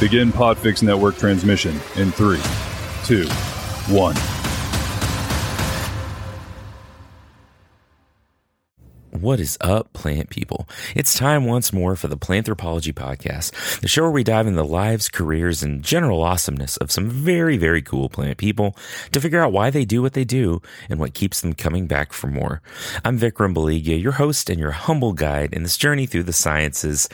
Begin Podfix Network transmission in three, two, one. What is up, plant people? It's time once more for the Planthropology Podcast, the show where we dive into the lives, careers, and general awesomeness of some very, very cool plant people to figure out why they do what they do and what keeps them coming back for more. I'm Vikram Baliga, your host and your humble guide in this journey through the sciences.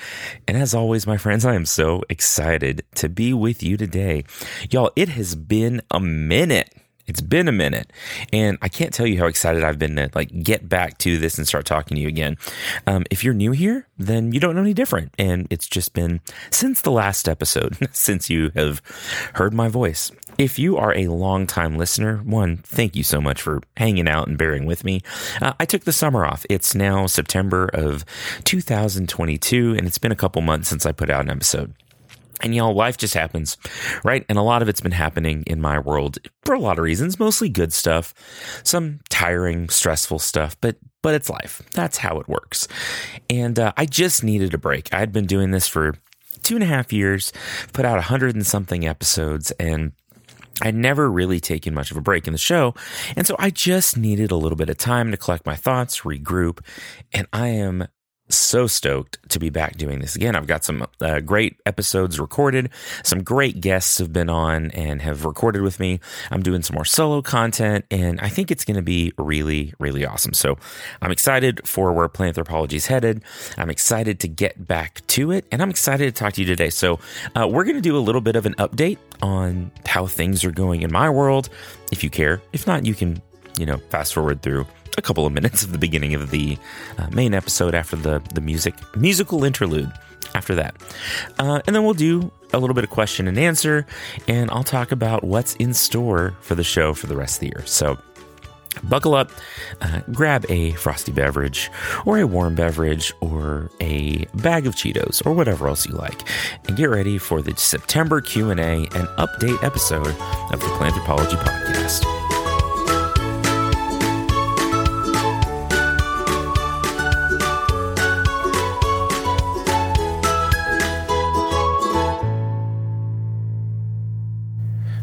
And as always, my friends, I am so excited to be with you today. Y'all, it has been a minute it's been a minute, and I can't tell you how excited I've been to like get back to this and start talking to you again. Um, if you're new here, then you don't know any different, and it's just been since the last episode since you have heard my voice. If you are a long-time listener, one, thank you so much for hanging out and bearing with me. Uh, I took the summer off. It's now September of 2022, and it's been a couple months since I put out an episode. And y'all, life just happens, right? And a lot of it's been happening in my world for a lot of reasons, mostly good stuff, some tiring, stressful stuff, but but it's life. That's how it works. And uh, I just needed a break. I'd been doing this for two and a half years, put out a hundred and something episodes, and I'd never really taken much of a break in the show. And so I just needed a little bit of time to collect my thoughts, regroup, and I am so stoked to be back doing this again. I've got some uh, great episodes recorded. Some great guests have been on and have recorded with me. I'm doing some more solo content, and I think it's going to be really, really awesome. So I'm excited for where Planthropology is headed. I'm excited to get back to it, and I'm excited to talk to you today. So uh, we're going to do a little bit of an update on how things are going in my world, if you care. If not, you can, you know, fast forward through a couple of minutes of the beginning of the uh, main episode after the the music musical interlude after that. Uh, and then we'll do a little bit of question and answer and i'll talk about what's in store for the show for the rest of the year. So buckle up uh, grab a frosty beverage or a warm beverage or a bag of cheetos or whatever else you like and get ready for the september q&a and update episode of the planthropology podcast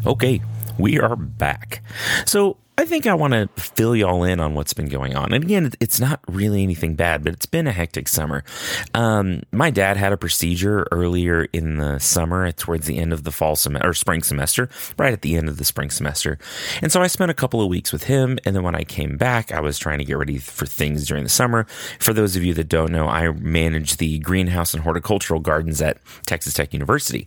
Okay, we are back. So I think I want to fill y'all in on what's been going on. And again, it's not really anything bad, but it's been a hectic summer. Um, my dad had a procedure earlier in the summer, towards the end of the fall semester or spring semester, right at the end of the spring semester. And so I spent a couple of weeks with him. And then when I came back, I was trying to get ready for things during the summer. For those of you that don't know, I manage the greenhouse and horticultural gardens at Texas Tech University.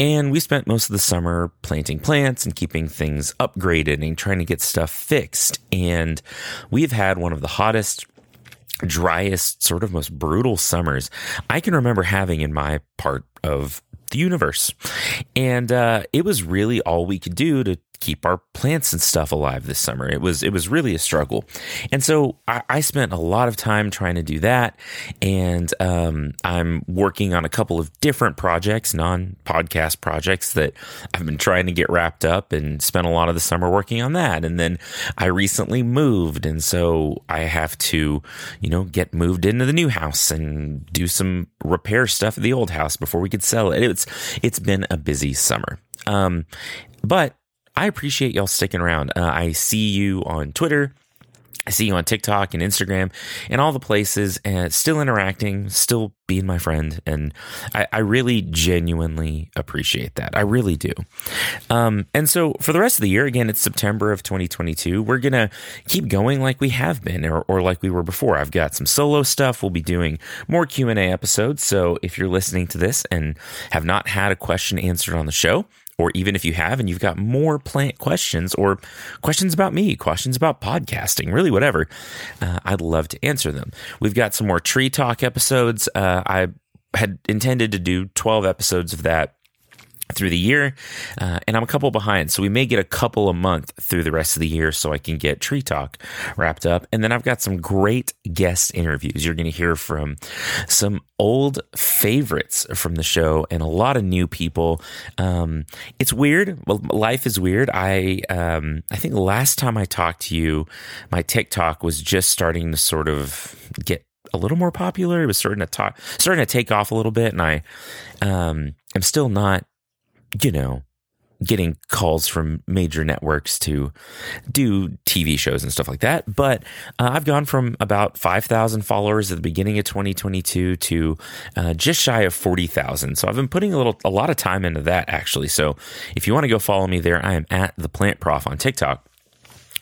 And we spent most of the summer planting plants and keeping things upgraded and trying to get stuff stuff fixed. And we've had one of the hottest, driest, sort of most brutal summers I can remember having in my part of the universe. And uh, it was really all we could do to keep our plants and stuff alive this summer. It was it was really a struggle, and so I, I spent a lot of time trying to do that. And um, I'm working on a couple of different projects, non podcast projects that I've been trying to get wrapped up, and spent a lot of the summer working on that. And then I recently moved, and so I have to you know get moved into the new house and do some repair stuff at the old house before we could sell it. It's it's been a busy summer. Um, but I appreciate y'all sticking around. Uh, I see you on Twitter. I see you on TikTok and Instagram and all the places and still interacting, still being my friend. And I, I really genuinely appreciate that. I really do. Um, and so for the rest of the year, again, it's September of 2022. We're going to keep going like we have been or, or like we were before. I've got some solo stuff. We'll be doing more Q&A episodes. So if you're listening to this and have not had a question answered on the show, or even if you have and you've got more plant questions or questions about me, questions about podcasting, really whatever, uh, I'd love to answer them. We've got some more tree talk episodes. Uh, I had intended to do 12 episodes of that through the year, uh, and I'm a couple behind. So we may get a couple a month through the rest of the year so I can get Tree Talk wrapped up. And then I've got some great guest interviews. You're going to hear from some old favorites from the show and a lot of new people. Um, it's weird. Life is weird. I, um, I think last time I talked to you, my TikTok was just starting to sort of get a little more popular. It was starting to talk, starting to take off a little bit. And I, um, I'm still not you know, getting calls from major networks to do TV shows and stuff like that. But uh, I've gone from about 5,000 followers at the beginning of 2022 to uh, just shy of 40,000. So I've been putting a little, a lot of time into that actually. So if you want to go follow me there, I am at the plant prof on TikTok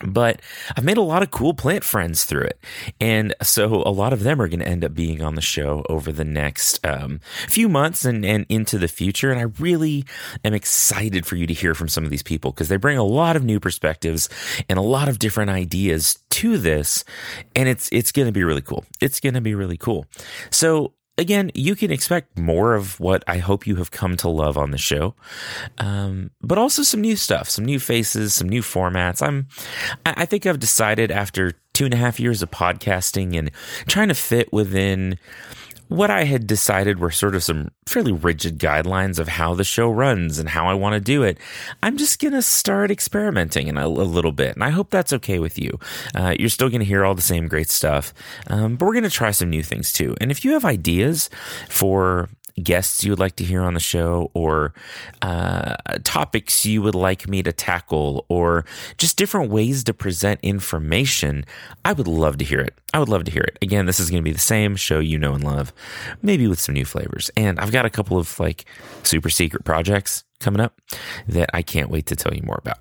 but I've made a lot of cool plant friends through it. And so a lot of them are going to end up being on the show over the next um, few months and, and into the future. And I really am excited for you to hear from some of these people because they bring a lot of new perspectives and a lot of different ideas to this. And it's, it's going to be really cool. It's going to be really cool. So again, you can expect more of what I hope you have come to love on the show, um, but also some new stuff, some new faces, some new formats. I'm, I think I've decided after two and a half years of podcasting and trying to fit within what I had decided were sort of some fairly rigid guidelines of how the show runs and how I want to do it. I'm just going to start experimenting in a, a, little bit. And I hope that's okay with you. Uh, you're still going to hear all the same great stuff, um, but we're going to try some new things too. And if you have ideas for guests you would like to hear on the show or uh, topics you would like me to tackle or just different ways to present information, I would love to hear it. I would love to hear it. Again, this is going to be the same show you know and love, maybe with some new flavors. And I've got a couple of like super secret projects coming up that I can't wait to tell you more about.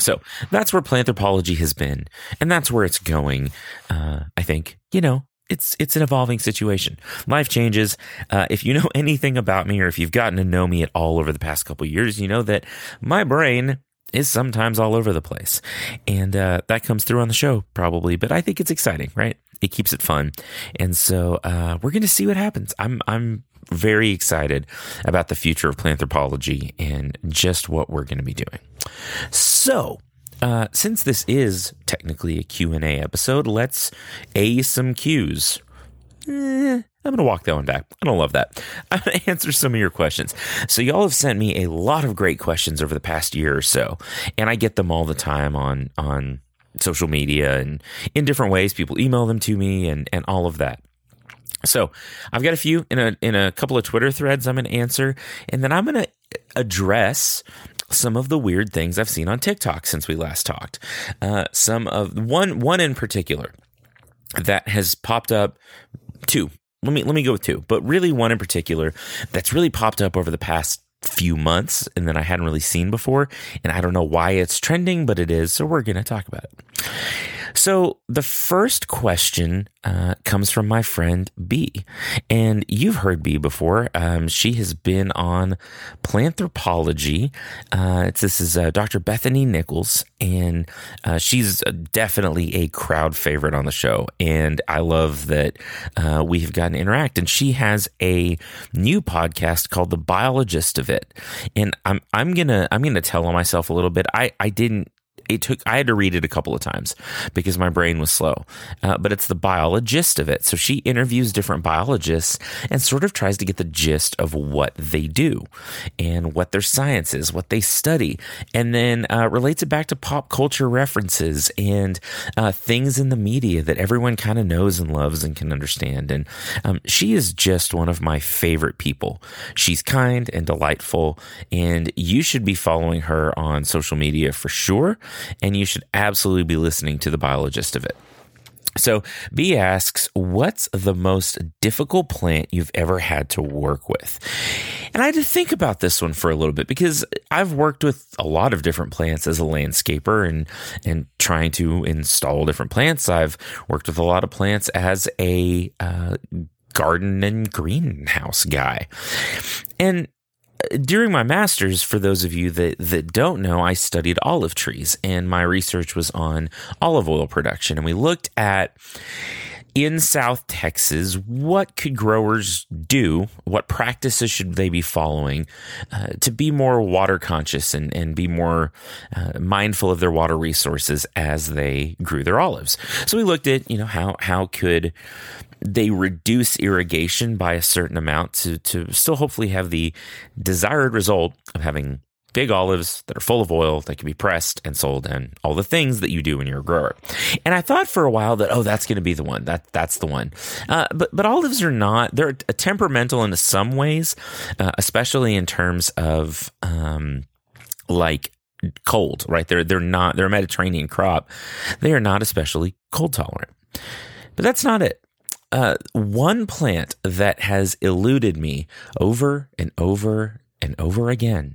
So that's where planthropology has been, and that's where it's going. Uh, I think you know it's it's an evolving situation. Life changes. Uh, if you know anything about me, or if you've gotten to know me at all over the past couple years, you know that my brain is sometimes all over the place, and uh, that comes through on the show probably. But I think it's exciting, right? It keeps it fun, and so uh, we're going to see what happens. I'm I'm very excited about the future of planthropology and just what we're going to be doing. So uh, since this is technically a Q&A episode, let's A some Q's. Eh, I'm going to walk that one back. I don't love that. I'm going to answer some of your questions. So, y'all have sent me a lot of great questions over the past year or so, and I get them all the time on on social media and in different ways. People email them to me and and all of that. So, I've got a few in a in a couple of Twitter threads I'm going to answer, and then I'm going to address some of the weird things I've seen on TikTok since we last talked. Uh, some of one one in particular that has popped up. Two. Let me let me go with two, but really one in particular that's really popped up over the past few months and that I hadn't really seen before. And I don't know why it's trending, but it is. So we're going to talk about it. So the first question uh, comes from my friend B, and you've heard B before. Um, she has been on Planthropology. Uh, this is uh, Dr. Bethany Nichols, and uh, she's definitely a crowd favorite on the show. And I love that uh, we have gotten to interact. And she has a new podcast called The Biologist of It, and I'm I'm gonna I'm gonna tell on myself a little bit. I I didn't it took I had to read it a couple of times because my brain was slow. Uh, but it's the biologist of it. So she interviews different biologists and sort of tries to get the gist of what they do and what their science is, what they study, and then uh, relates it back to pop culture references and uh, things in the media that everyone kind of knows and loves and can understand. And um, she is just one of my favorite people. She's kind and delightful, and you should be following her on social media for sure and you should absolutely be listening to the biologist of it. So, B asks, What's the most difficult plant you've ever had to work with? And I had to think about this one for a little bit because I've worked with a lot of different plants as a landscaper and, and trying to install different plants. I've worked with a lot of plants as a uh, garden and greenhouse guy. And during my master's, for those of you that, that don't know, I studied olive trees and my research was on olive oil production. And we looked at in South Texas, what could growers do? What practices should they be following uh, to be more water conscious and, and be more uh, mindful of their water resources as they grew their olives? So we looked at, you know, how, how could they reduce irrigation by a certain amount to, to still hopefully have the desired result of having big olives that are full of oil that can be pressed and sold and all the things that you do when you're a grower. And I thought for a while that, oh, that's going to be the one. That That's the one. Uh, but, but olives are not, they're temperamental in some ways, uh, especially in terms of, um, like cold, right? They're, they're not, they're a Mediterranean crop. They are not especially cold tolerant. But that's not it. Uh, one plant that has eluded me over and over and over again.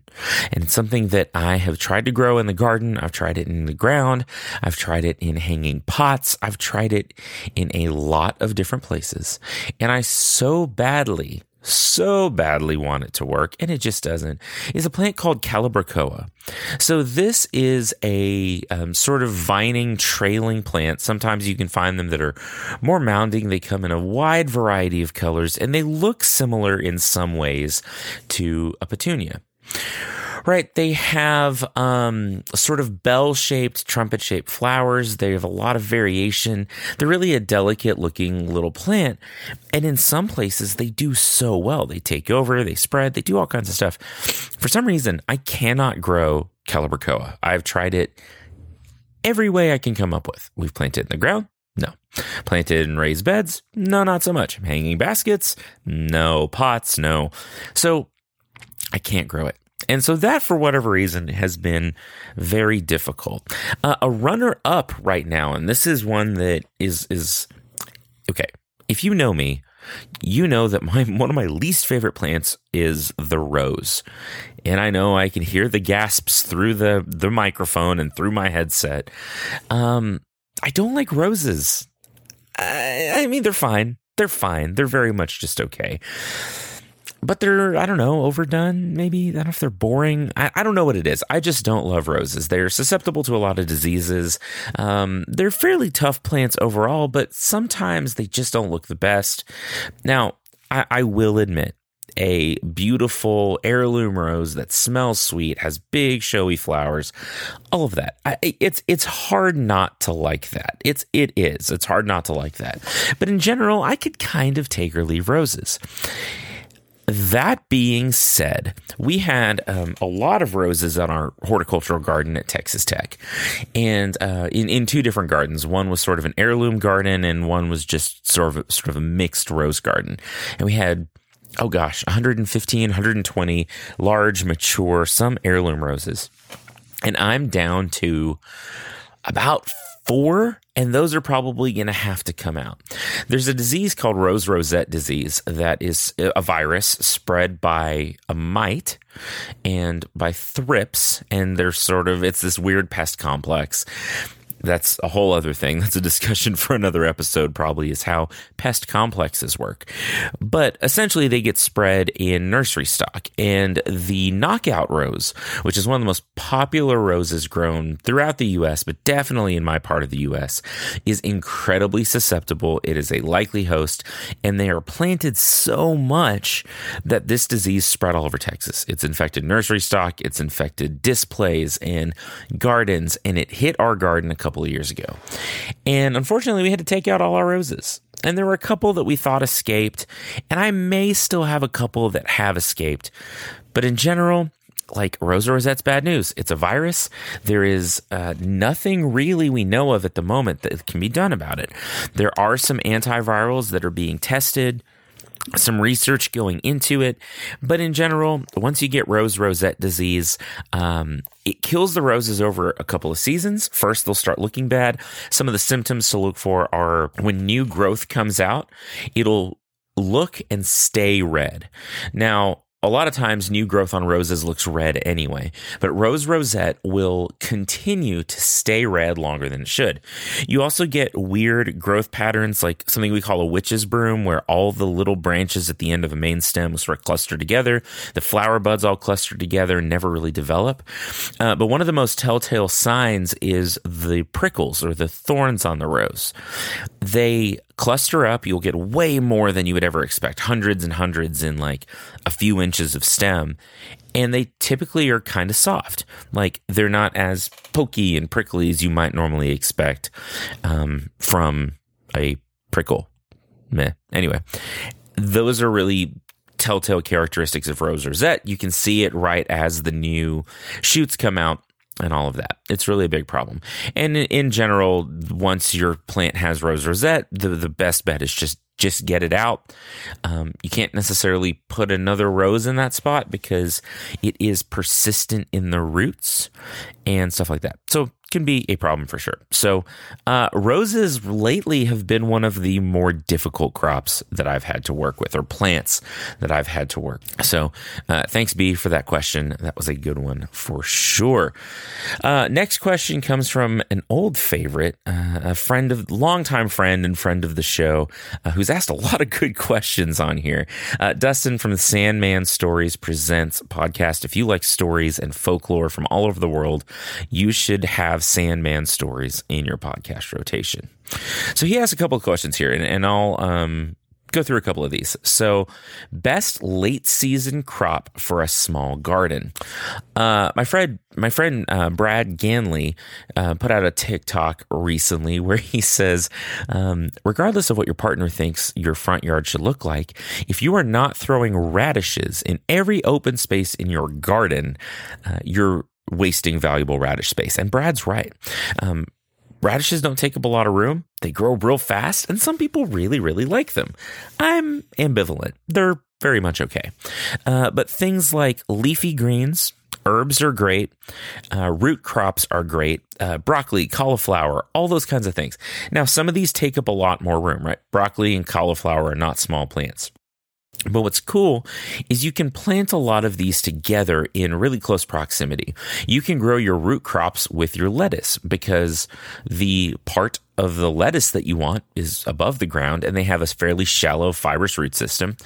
And it's something that I have tried to grow in the garden. I've tried it in the ground. I've tried it in hanging pots. I've tried it in a lot of different places. And I so badly so badly want it to work and it just doesn't. Is a plant called calibrachoa so this is a um, sort of vining trailing plant. Sometimes you can find them that are more mounding. They come in a wide variety of colors and they look similar in some ways to a petunia right? They have um, sort of bell shaped, trumpet shaped flowers. They have a lot of variation. They're really a delicate looking little plant. And in some places, they do so well. They take over, they spread, they do all kinds of stuff. For some reason, I cannot grow Calibrachoa. I've tried it every way I can come up with. We've planted in the ground. No. Planted in raised beds? No, not so much. Hanging baskets? No. Pots? No. So I can't grow it. And so that, for whatever reason, has been very difficult. Uh, a runner up right now, and this is one that is is okay. If you know me, you know that my one of my least favorite plants is the rose. And I know I can hear the gasps through the the microphone and through my headset. Um, I don't like roses. I, I mean, they're fine. They're fine. They're very much just okay but they're I don't know overdone. Maybe I don't know if they're boring. I, I don't know what it is. I just don't love roses. They're susceptible to a lot of diseases. Um, they're fairly tough plants overall, but sometimes they just don't look the best. Now I, I will admit. A beautiful heirloom rose that smells sweet, has big showy flowers, all of that. I, it's it's hard not to like that. It's it is. It's hard not to like that. But in general, I could kind of take or leave roses. That being said, we had um, a lot of roses on our horticultural garden at Texas Tech, and uh, in in two different gardens. One was sort of an heirloom garden, and one was just sort of sort of a mixed rose garden. And we had oh gosh, 115, 120 large, mature, some heirloom roses, and I'm down to about four, and those are probably going to have to come out. There's a disease called rose rosette disease that is a virus spread by a mite and by thrips, and there's sort of it's this weird pest complex that's a whole other thing. That's a discussion for another episode, probably, is how pest complexes work. But essentially, they get spread in nursery stock. And the knockout rose, which is one of the most popular roses grown throughout the US, but definitely in my part of the US, is incredibly susceptible. It is a likely host, and they are planted so much that this disease spread all over Texas. It's infected nursery stock, it's infected displays and gardens, and it hit our garden a couple couple of years ago. And unfortunately, we had to take out all our roses. And there were a couple that we thought escaped, and I may still have a couple that have escaped. But in general, like Rosa Rosette's bad news. It's a virus. There is uh, nothing really we know of at the moment that can be done about it. There are some antivirals that are being tested some research going into it. But in general, once you get rose rosette disease, um, it kills the roses over a couple of seasons. First, they'll start looking bad. Some of the symptoms to look for are when new growth comes out, it'll look and stay red. Now, a lot of times new growth on roses looks red anyway, but rose rosette will continue to stay red longer than it should. You also get weird growth patterns like something we call a witch's broom, where all the little branches at the end of a main stem sort of cluster together. The flower buds all cluster together and never really develop. Uh, but one of the most telltale signs is the prickles or the thorns on the rose. They cluster up, you'll get way more than you would ever expect hundreds and hundreds in like a few inches of stem. And they typically are kind of soft. Like they're not as pokey and prickly as you might normally expect um, from a prickle. Meh. Anyway, those are really telltale characteristics of rose rosette. You can see it right as the new shoots come out and all of that. It's really a big problem. And in general, once your plant has rose rosette, the, the best bet is just just get it out. Um, you can't necessarily put another rose in that spot because it is persistent in the roots and stuff like that. So can be a problem for sure. So, uh, roses lately have been one of the more difficult crops that I've had to work with, or plants that I've had to work. So, uh, thanks, B, for that question. That was a good one for sure. Uh, next question comes from an old favorite, uh, a friend of, longtime friend and friend of the show, uh, who's asked a lot of good questions on here. Uh, Dustin from the Sandman Stories Presents podcast. If you like stories and folklore from all over the world, you should have have Sandman stories in your podcast rotation. So he has a couple of questions here, and, and I'll um, go through a couple of these. So, best late season crop for a small garden. Uh, my friend, my friend uh, Brad Ganley uh, put out a TikTok recently where he says, um, regardless of what your partner thinks your front yard should look like, if you are not throwing radishes in every open space in your garden, uh, you're wasting valuable radish space. And Brad's right. Um, radishes don't take up a lot of room. They grow real fast, and some people really, really like them. I'm ambivalent. They're very much okay. Uh, but things like leafy greens, herbs are great, uh, root crops are great, uh, broccoli, cauliflower, all those kinds of things. Now, some of these take up a lot more room, right? Broccoli and cauliflower are not small plants. But what's cool is you can plant a lot of these together in really close proximity. You can grow your root crops with your lettuce because the part of the lettuce that you want is above the ground and they have a fairly shallow fibrous root system.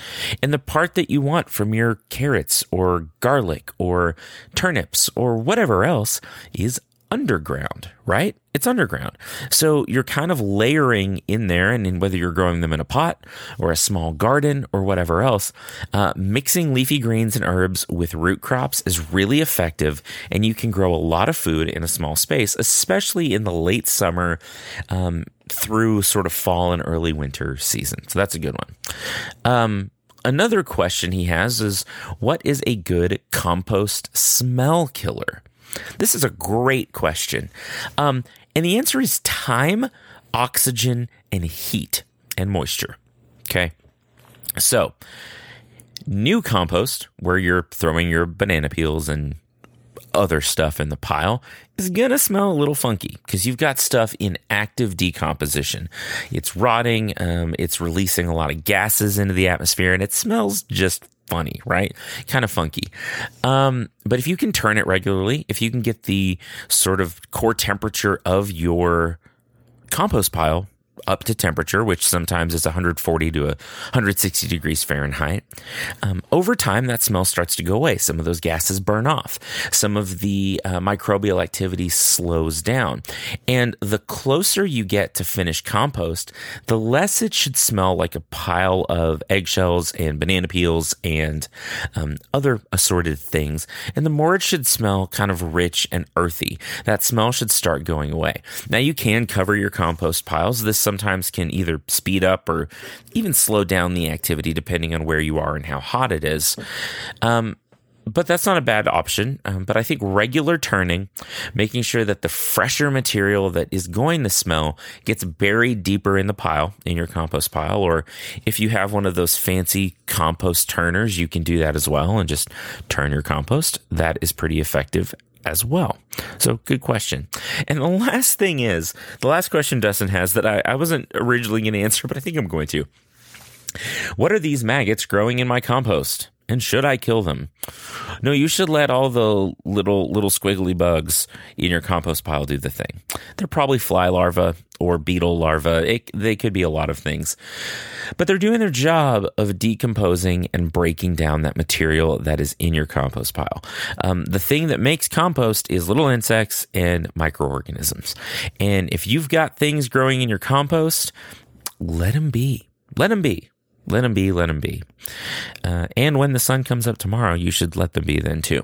And the part that you want from your carrots or garlic or turnips or whatever else is underground, right? It's underground. So you're kind of layering in there, and in whether you're growing them in a pot or a small garden or whatever else, uh, mixing leafy greens and herbs with root crops is really effective, and you can grow a lot of food in a small space, especially in the late summer um, through sort of fall and early winter season. So that's a good one. Um, another question he has is what is a good compost smell killer? This is a great question. Um, and the answer is time, oxygen, and heat and moisture. Okay. So, new compost, where you're throwing your banana peels and other stuff in the pile, is going to smell a little funky because you've got stuff in active decomposition. It's rotting, um, it's releasing a lot of gases into the atmosphere, and it smells just funny, right? Kind of funky. Um, but if you can turn it regularly, if you can get the sort of core temperature of your compost pile up to temperature, which sometimes is 140 to 160 degrees Fahrenheit. Um, over time, that smell starts to go away. Some of those gases burn off. Some of the uh, microbial activity slows down. And the closer you get to finished compost, the less it should smell like a pile of eggshells and banana peels and um, other assorted things. And the more it should smell kind of rich and earthy. That smell should start going away. Now, you can cover your compost piles. This sometimes can either speed up or even slow down the activity depending on where you are and how hot it is. Um, but that's not a bad option. Um, but I think regular turning, making sure that the fresher material that is going to smell gets buried deeper in the pile, in your compost pile. Or if you have one of those fancy compost turners, you can do that as well and just turn your compost. That is pretty effective as well. So, good question. And the last thing is the last question Dustin has that I, I wasn't originally going to answer, but I think I'm going to. What are these maggots growing in my compost? And should I kill them? No, you should let all the little little squiggly bugs in your compost pile do the thing. They're probably fly larvae or beetle larvae. It, they could be a lot of things. But they're doing their job of decomposing and breaking down that material that is in your compost pile. Um, the thing that makes compost is little insects and microorganisms. And if you've got things growing in your compost, let them be. Let them be. Let them be, let them be. Uh, and when the sun comes up tomorrow, you should let them be then too.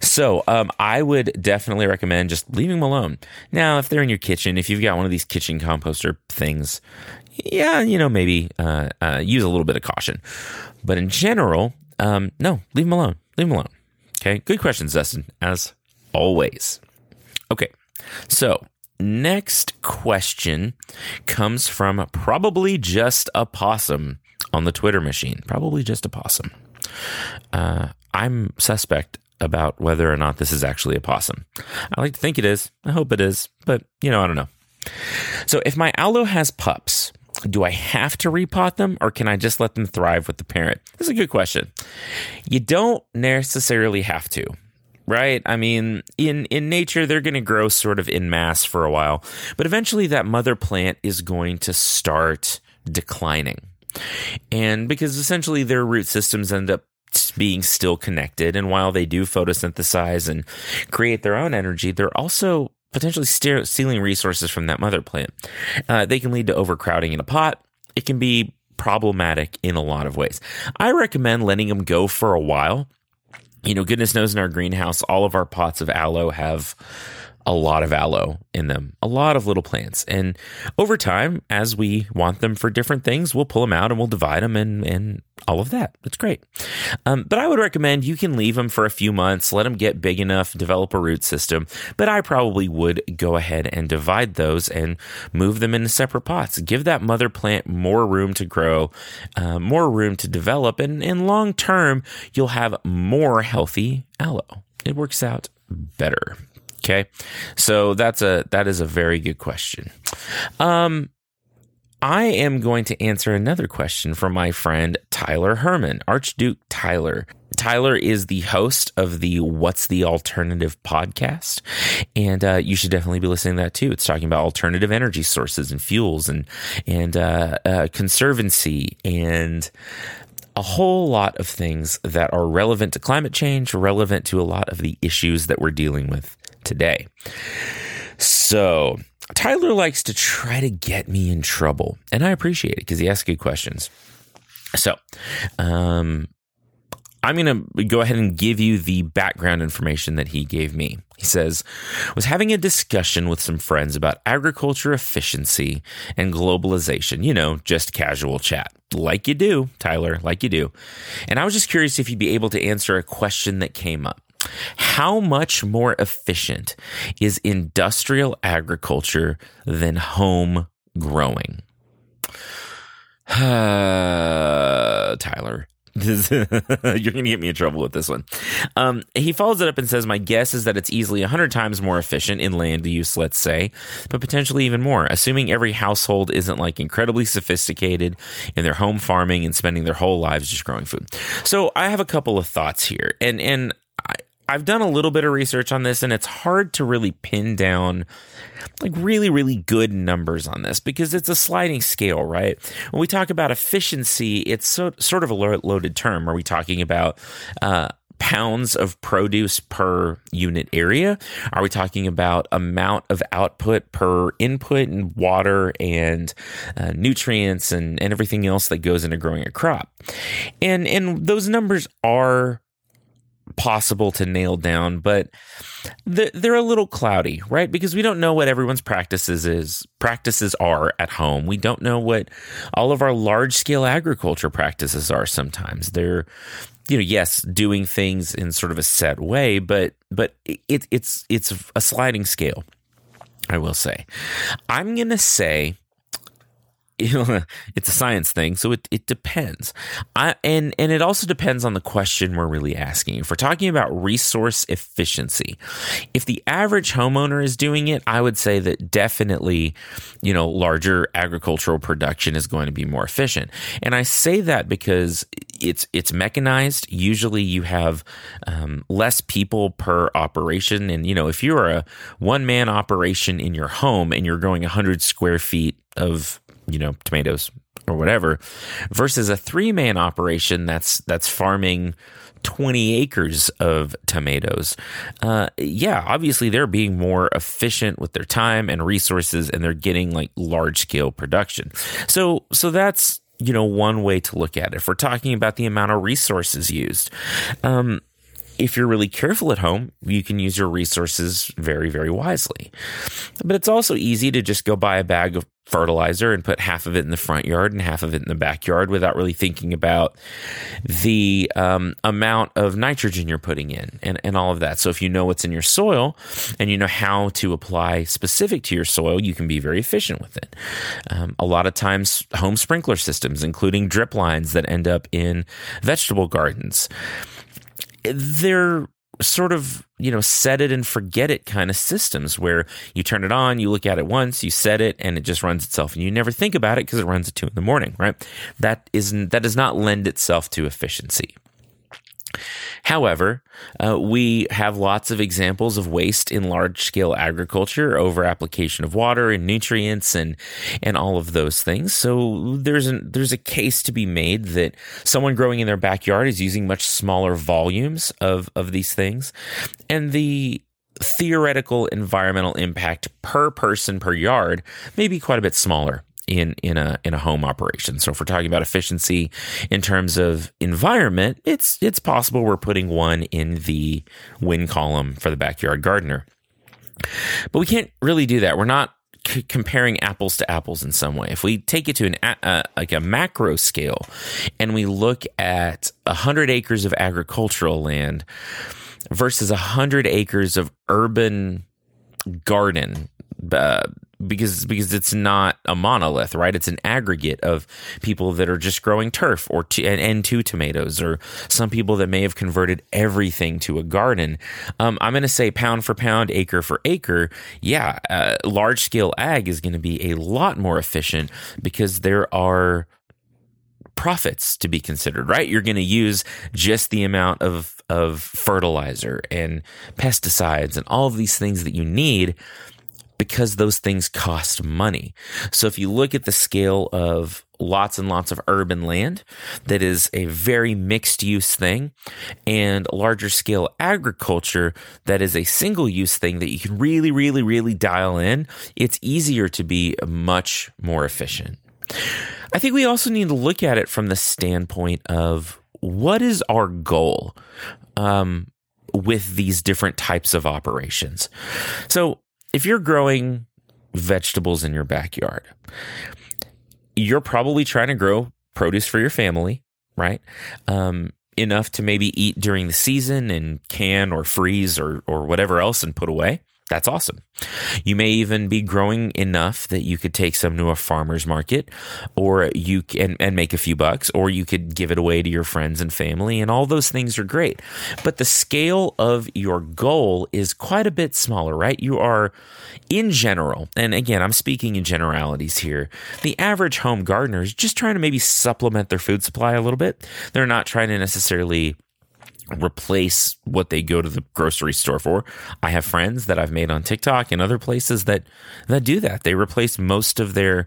So um, I would definitely recommend just leaving them alone. Now, if they're in your kitchen, if you've got one of these kitchen composter things, yeah, you know, maybe uh, uh, use a little bit of caution. But in general, um, no, leave them alone. Leave them alone. Okay. Good questions, Dustin, as always. Okay. So, next question comes from probably just a possum on the Twitter machine. Probably just a possum. Uh, I'm suspect about whether or not this is actually a possum. I like to think it is. I hope it is, but you know, I don't know. So, if my aloe has pups, do I have to repot them or can I just let them thrive with the parent? This is a good question. You don't necessarily have to. Right? I mean, in in nature they're going to grow sort of in mass for a while, but eventually that mother plant is going to start declining. And because essentially their root systems end up being still connected. And while they do photosynthesize and create their own energy, they're also potentially stealing resources from that mother plant. Uh, they can lead to overcrowding in a pot. It can be problematic in a lot of ways. I recommend letting them go for a while. You know, goodness knows in our greenhouse, all of our pots of aloe have a lot of aloe in them, a lot of little plants. And over time, as we want them for different things, we'll pull them out and we'll divide them and, and all of that. It's great. Um, but I would recommend you can leave them for a few months, let them get big enough, develop a root system. But I probably would go ahead and divide those and move them into separate pots. Give that mother plant more room to grow, uh, more room to develop. And in long term, you'll have more healthy aloe. It works out better. Okay. So that's a that is a very good question. Um I am going to answer another question from my friend Tyler Herman, Archduke Tyler. Tyler is the host of the What's the Alternative podcast. And uh, you should definitely be listening to that too. It's talking about alternative energy sources and fuels and, and uh, uh, conservancy and a whole lot of things that are relevant to climate change, relevant to a lot of the issues that we're dealing with today. So, Tyler likes to try to get me in trouble, and I appreciate it because he asks good questions. So, um, I'm going to go ahead and give you the background information that he gave me. He says, was having a discussion with some friends about agriculture efficiency and globalization, you know, just casual chat. Like you do, Tyler, like you do. And I was just curious if you'd be able to answer a question that came up. How much more efficient is industrial agriculture than home growing? Tyler, you're going to get me in trouble with this one. Um, he follows it up and says, My guess is that it's easily 100 times more efficient in land use, let's say, but potentially even more, assuming every household isn't like incredibly sophisticated in their home farming and spending their whole lives just growing food. So I have a couple of thoughts here. And, and I've done a little bit of research on this and it's hard to really pin down like really, really good numbers on this because it's a sliding scale, right? When we talk about efficiency, it's so, sort of a loaded term. Are we talking about, uh, pounds of produce per unit area? Are we talking about amount of output per input and water and uh, nutrients and, and everything else that goes into growing a crop? And and those numbers are possible to nail down, but they're a little cloudy, right? Because we don't know what everyone's practices is practices are at home. We don't know what all of our large scale agriculture practices are. Sometimes they're, you know, yes, doing things in sort of a set way, but but it, it's it's a sliding scale. I will say, I'm gonna say it's a science thing, so it, it depends. I, and and it also depends on the question we're really asking. If we're talking about resource efficiency, if the average homeowner is doing it, I would say that definitely, you know, larger agricultural production is going to be more efficient. And I say that because it's it's mechanized. Usually, you have um, less people per operation, and you know, if you're a one man operation in your home and you're growing hundred square feet of you know, tomatoes or whatever, versus a three man operation that's that's farming 20 acres of tomatoes. Uh, yeah, obviously they're being more efficient with their time and resources, and they're getting like large scale production. So so that's you know one way to look at it. If we're talking about the amount of resources used. Um, if you're really careful at home, you can use your resources very, very wisely. But it's also easy to just go buy a bag of fertilizer and put half of it in the front yard and half of it in the backyard without really thinking about the um, amount of nitrogen you're putting in and, and all of that. So if you know what's in your soil and you know how to apply specific to your soil, you can be very efficient with it. Um, a lot of times, home sprinkler systems, including drip lines that end up in vegetable gardens, they're sort of you know set it and forget it kind of systems where you turn it on you look at it once you set it and it just runs itself. And you never think about it because it runs at two in the morning right? That isn't that does not lend itself to efficiency However, uh, we have lots of examples of waste in large scale agriculture, over application of water and nutrients and and all of those things. So there's an, there's a case to be made that someone growing in their backyard is using much smaller volumes of of these things, and the theoretical environmental impact per person per yard may be quite a bit smaller in in a in a home operation. So if we're talking about efficiency in terms of environment, it's it's possible we're putting one in the win column for the backyard gardener. But we can't really do that. We're not c- comparing apples to apples in some way. If we take it to an uh, like a macro scale and we look at 100 acres of agricultural land versus 100 acres of urban garden uh, because because it's not a monolith, right? It's an aggregate of people that are just growing turf or t- and, and two tomatoes, or some people that may have converted everything to a garden. Um, I'm going to say pound for pound, acre for acre. Yeah, uh, large scale ag is going to be a lot more efficient because there are profits to be considered, right? You're going to use just the amount of of fertilizer and pesticides and all of these things that you need because those things cost money. So if you look at the scale of lots and lots of urban land that is a very mixed use thing and larger scale agriculture that is a single use thing that you can really really really dial in it's easier to be much more efficient i think we also need to look at it from the standpoint of what is our goal um, with these different types of operations so if you're growing vegetables in your backyard, you're probably trying to grow produce for your family, right? Um, enough to maybe eat during the season and can or freeze or or whatever else and put away. That's awesome. You may even be growing enough that you could take some to a farmer's market or you can and make a few bucks or you could give it away to your friends and family and all those things are great. But the scale of your goal is quite a bit smaller, right? You are in general, and again, I'm speaking in generalities here. The average home gardener is just trying to maybe supplement their food supply a little bit. They're not trying to necessarily replace what they go to the grocery store for. I have friends that I've made on TikTok and other places that that do that. They replace most of their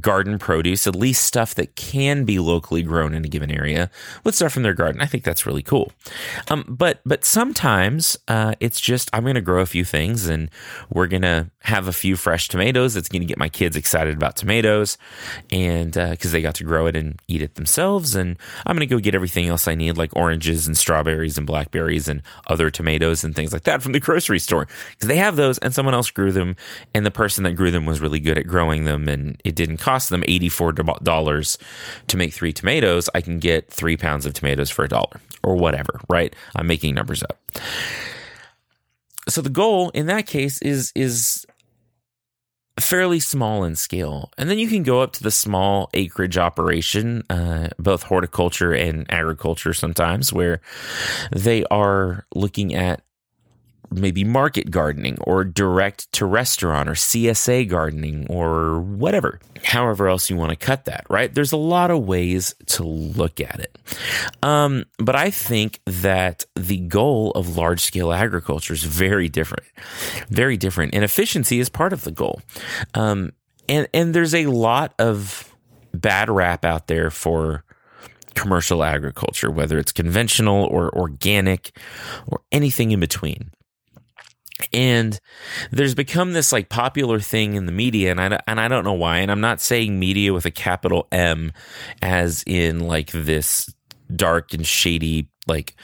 garden produce, at least stuff that can be locally grown in a given area, with stuff from their garden. I think that's really cool. Um, but but sometimes uh, it's just I'm going to grow a few things and we're going to have a few fresh tomatoes. It's going to get my kids excited about tomatoes, and because uh, they got to grow it and eat it themselves, and I'm going to go get everything else I need like oranges and strawberries strawberries and blackberries and other tomatoes and things like that from the grocery store because they have those and someone else grew them and the person that grew them was really good at growing them and it didn't cost them $84 to make three tomatoes. I can get three pounds of tomatoes for a dollar or whatever, right? I'm making numbers up. So the goal in that case is is fairly small in scale. And then you can go up to the small acreage operation, uh, both horticulture and agriculture sometimes, where they are looking at maybe market gardening or direct to restaurant or CSA gardening or whatever, however else you want to cut that, right? There's a lot of ways to look at it. Um, but I think that the goal of large scale agriculture is very different, very different. And efficiency is part of the goal. Um, and, and there's a lot of bad rap out there for commercial agriculture, whether it's conventional or organic or anything in between. And there's become this like popular thing in the media, and I and I don't know why. And I'm not saying media with a capital M, as in like this dark and shady like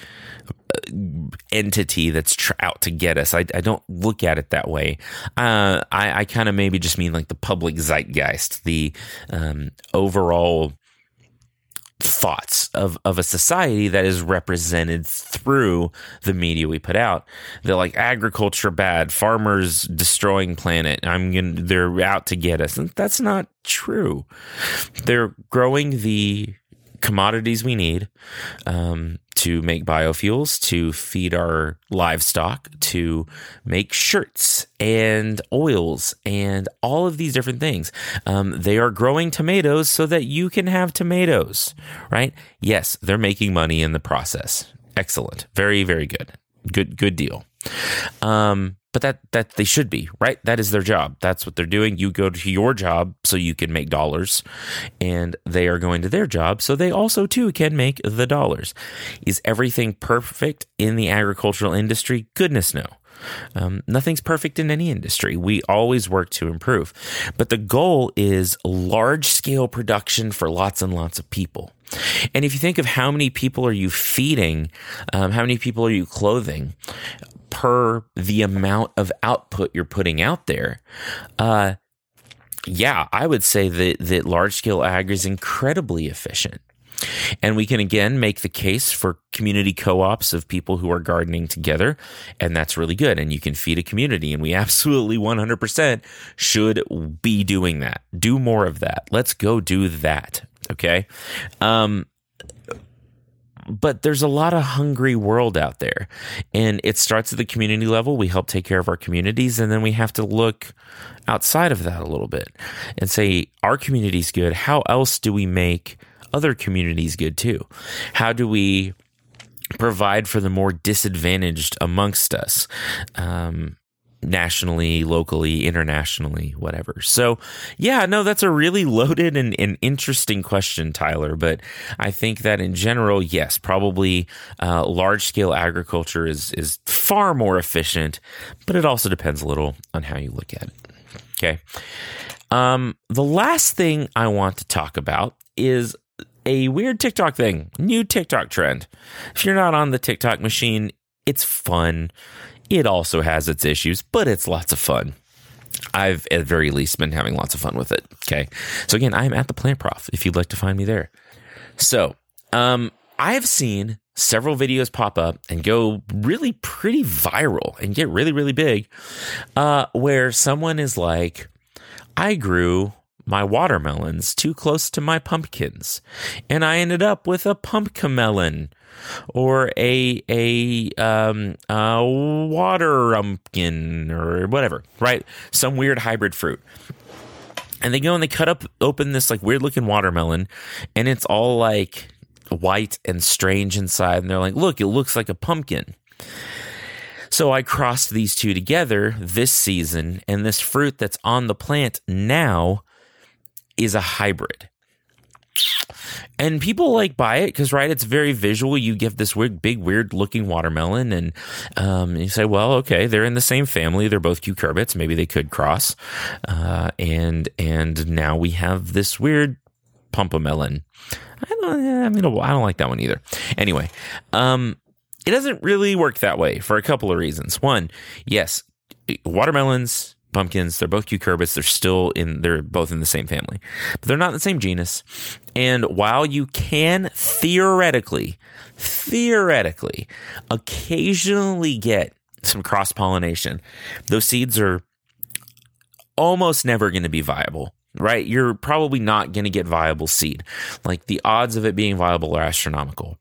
entity that's tr- out to get us. I, I, don't look at it that way. Uh, I, I kind of maybe just mean like the public zeitgeist, the um, overall thoughts of, of a society that is represented through the media we put out. They're like agriculture bad, farmers destroying planet. I'm going they're out to get us. And that's not true. They're growing the commodities we need um, to make biofuels, to feed our livestock, to make shirts and oils and all of these different things. Um, they are growing tomatoes so that you can have tomatoes, right? Yes, they're making money in the process. Excellent. Very, very good. Good, good deal. Um, but that that they should be right that is their job that's what they're doing you go to your job so you can make dollars and they are going to their job so they also too can make the dollars is everything perfect in the agricultural industry goodness no um, nothing's perfect in any industry. We always work to improve. But the goal is large scale production for lots and lots of people. And if you think of how many people are you feeding, um, how many people are you clothing, per the amount of output you're putting out there, uh, yeah, I would say that, that large scale ag is incredibly efficient. And we can again make the case for community co ops of people who are gardening together. And that's really good. And you can feed a community. And we absolutely 100% should be doing that. Do more of that. Let's go do that. Okay. Um, but there's a lot of hungry world out there. And it starts at the community level. We help take care of our communities and then we have to look outside of that a little bit and say our community's good. How else do we make other communities good too? How do we provide for the more disadvantaged amongst us? Um, nationally, locally, internationally, whatever. So, yeah, no, that's a really loaded and, and interesting question, Tyler. But I think that in general, yes, probably uh, large scale agriculture is is far more efficient, but it also depends a little on how you look at it. Okay. Um, the last thing I want to talk about is a weird TikTok thing, new TikTok trend. If you're not on the TikTok machine, it's fun. It also has its issues, but it's lots of fun. I've at very least been having lots of fun with it. Okay. So again, I'm at the plant prof if you'd like to find me there. So, um, I have seen several videos pop up and go really pretty viral and get really, really big, uh, where someone is like, I grew my watermelons too close to my pumpkins, and I ended up with a pumpkin melon or a a um a water pumpkin or whatever, right? Some weird hybrid fruit. And they go and they cut up open this like weird looking watermelon, and it's all like white and strange inside. And they're like, look, it looks like a pumpkin. So I crossed these two together this season, and this fruit that's on the plant now is a hybrid and people like buy it because right it's very visual. You get this weird big weird looking watermelon and um, you say well okay they're in the same family. They're both cucurbits. Maybe they could cross. Uh, and and now we have this weird pumpamelon I don't, I mean, I don't like that one either. Anyway, um, it doesn't really work that way for a couple of reasons. One, yes, watermelons pumpkins. They're both cucurbits. They're still in, they're both in the same family, but they're not in the same genus. And while you can theoretically, theoretically, occasionally get some cross pollination, those seeds are almost never going to be viable right? You're probably not going to get viable seed. Like the odds of it being viable are astronomical.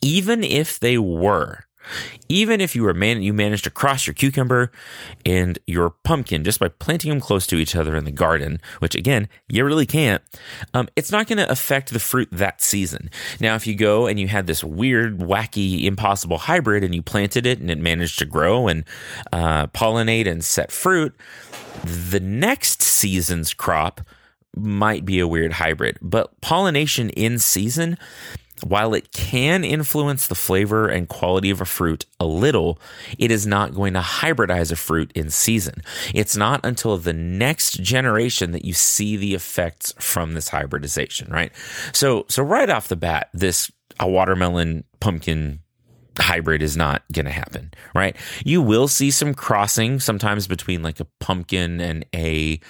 Even if they were, even if you were man, you managed to cross your cucumber and your pumpkin just by planting them close to each other in the garden, which again you really can't. Um, it's not going to affect the fruit that season. Now, if you go and you had this weird, wacky, impossible hybrid and you planted it and it managed to grow and uh, pollinate and set fruit, the next season's crop might be a weird hybrid. But pollination in season while it can influence the flavor and quality of a fruit a little, it is not going to hybridize a fruit in season. It's not until the next generation that you see the effects from this hybridization, right? So, so right off the bat, this a watermelon pumpkin hybrid is not going to happen, right? You will see some crossing sometimes between like a pumpkin and a,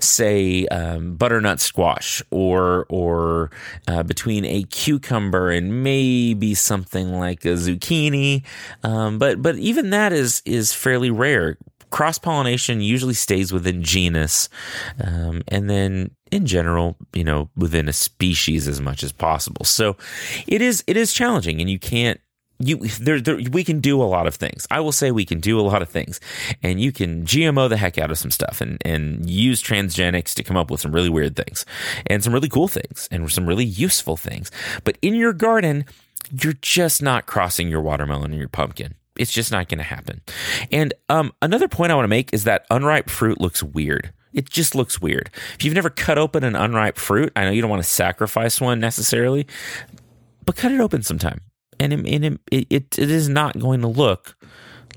say, um, butternut squash, or or uh, between a cucumber and maybe something like a zucchini. Um, but but even that is is fairly rare. Cross pollination usually stays within genus, um, and then in general, you know, within a species as much as possible. So it is it is challenging, and you can't you there, there, we can do a lot of things. I will say we can do a lot of things, and you can GMO the heck out of some stuff and and use transgenics to come up with some really weird things and some really cool things and some really useful things. But in your garden, you're just not crossing your watermelon and your pumpkin. It's just not going to happen. And um, another point I want to make is that unripe fruit looks weird. It just looks weird. If you've never cut open an unripe fruit, I know you don't want to sacrifice one necessarily, but cut it open sometime and, it, it, it, it is not going to look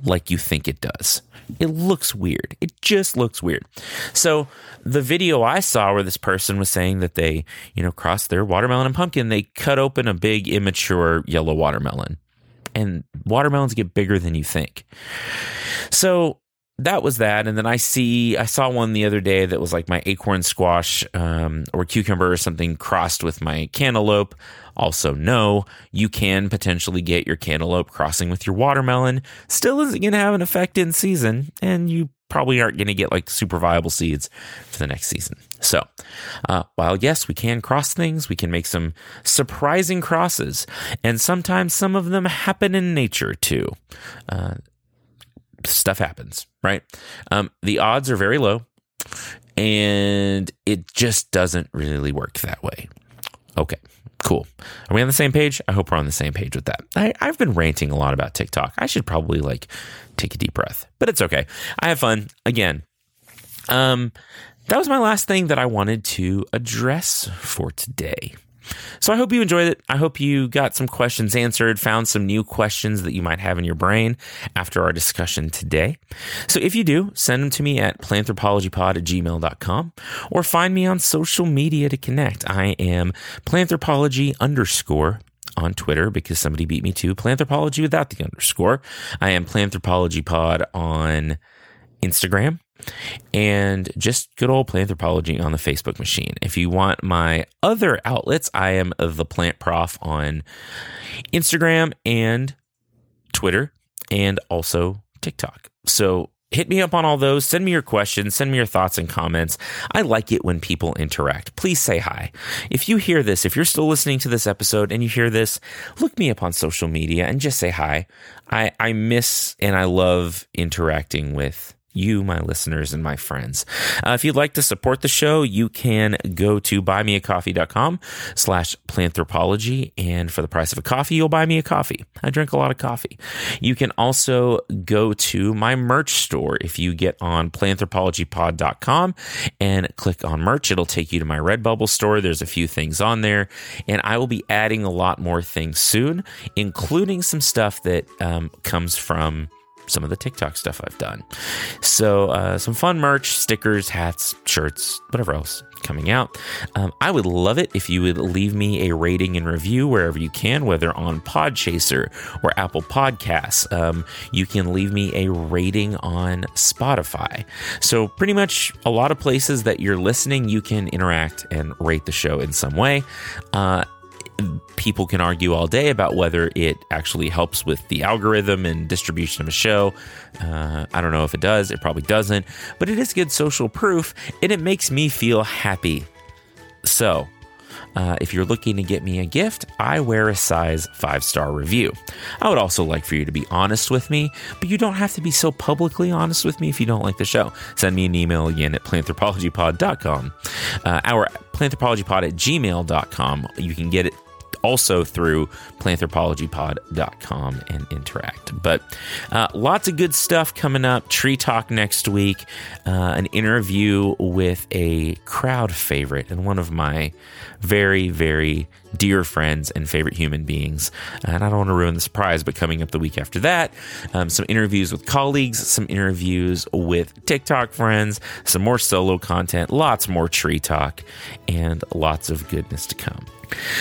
like you think it does. It looks weird. It just looks weird. So the video I saw where this person was saying that they, you know, crossed their watermelon and pumpkin, they cut open a big immature yellow watermelon. And watermelons get bigger than you think. So that was that. And then I see, I saw one the other day that was like my acorn squash um, or cucumber or something crossed with my cantaloupe. Also, no, you can potentially get your cantaloupe crossing with your watermelon. Still isn't going to have an effect in season, and you probably aren't going to get like super viable seeds for the next season. So, uh, while yes, we can cross things, we can make some surprising crosses, and sometimes some of them happen in nature too. Uh, stuff happens, right? Um, the odds are very low, and it just doesn't really work that way. Okay, cool. Are we on the same page? I hope we're on the same page with that. I, I've been ranting a lot about TikTok. I should probably like take a deep breath, but it's okay. I have fun again. Um, that was my last thing that I wanted to address for today. So I hope you enjoyed it. I hope you got some questions answered, found some new questions that you might have in your brain after our discussion today. So if you do, send them to me at planthropologypod at gmail.com or find me on social media to connect. I am planthropology underscore on Twitter because somebody beat me to planthropology without the underscore. I am planthropology pod on Instagram and just good old Planthropology on the Facebook machine. If you want my other outlets, I am the plant prof on Instagram and Twitter and also TikTok. So hit me up on all those. Send me your questions. Send me your thoughts and comments. I like it when people interact. Please say hi. If you hear this, if you're still listening to this episode and you hear this, look me up on social media and just say hi. I, I miss and I love interacting with you, my listeners, and my friends. Uh, if you'd like to support the show, you can go to buymeacoffee.com slash planthropology. And for the price of a coffee, you'll buy me a coffee. I drink a lot of coffee. You can also go to my merch store. If you get on planthropologypod.com and click on merch, it'll take you to my Redbubble store. There's a few things on there, and I will be adding a lot more things soon, including some stuff that um, comes from some of the TikTok stuff I've done. So, uh, some fun merch, stickers, hats, shirts, whatever else coming out. Um, I would love it if you would leave me a rating and review wherever you can, whether on Podchaser or Apple Podcasts. Um, you can leave me a rating on Spotify. So, pretty much a lot of places that you're listening, you can interact and rate the show in some way. Uh, people can argue all day about whether it actually helps with the algorithm and distribution of a show. Uh, I don't know if it does. It probably doesn't, but it is good social proof and it makes me feel happy. So, uh, if you're looking to get me a gift, I wear a size five star review. I would also like for you to be honest with me, but you don't have to be so publicly honest with me if you don't like the show. Send me an email again at planthropologypod.com. Uh, our planthropologypod at gmail.com. You can get it also through planthropologypod.com and interact. But uh, lots of good stuff coming up. Tree Talk next week, uh, an interview with a crowd favorite and one of my very, very dear friends and favorite human beings. And I don't want to ruin the surprise, but coming up the week after that, um, some interviews with colleagues, some interviews with TikTok friends, some more solo content, lots more tree talk, and lots of goodness to come.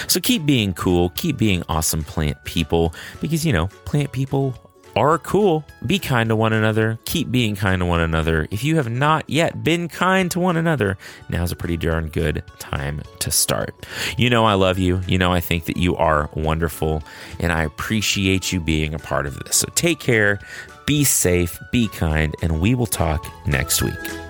So keep being cool, keep being awesome plant people because, you know, plant people are cool. Be kind to one another. Keep being kind to one another. If you have not yet been kind to one another, now's a pretty darn good time to start. You know, I love you. You know, I think that you are wonderful, and I appreciate you being a part of this. So take care, be safe, be kind, and we will talk next week.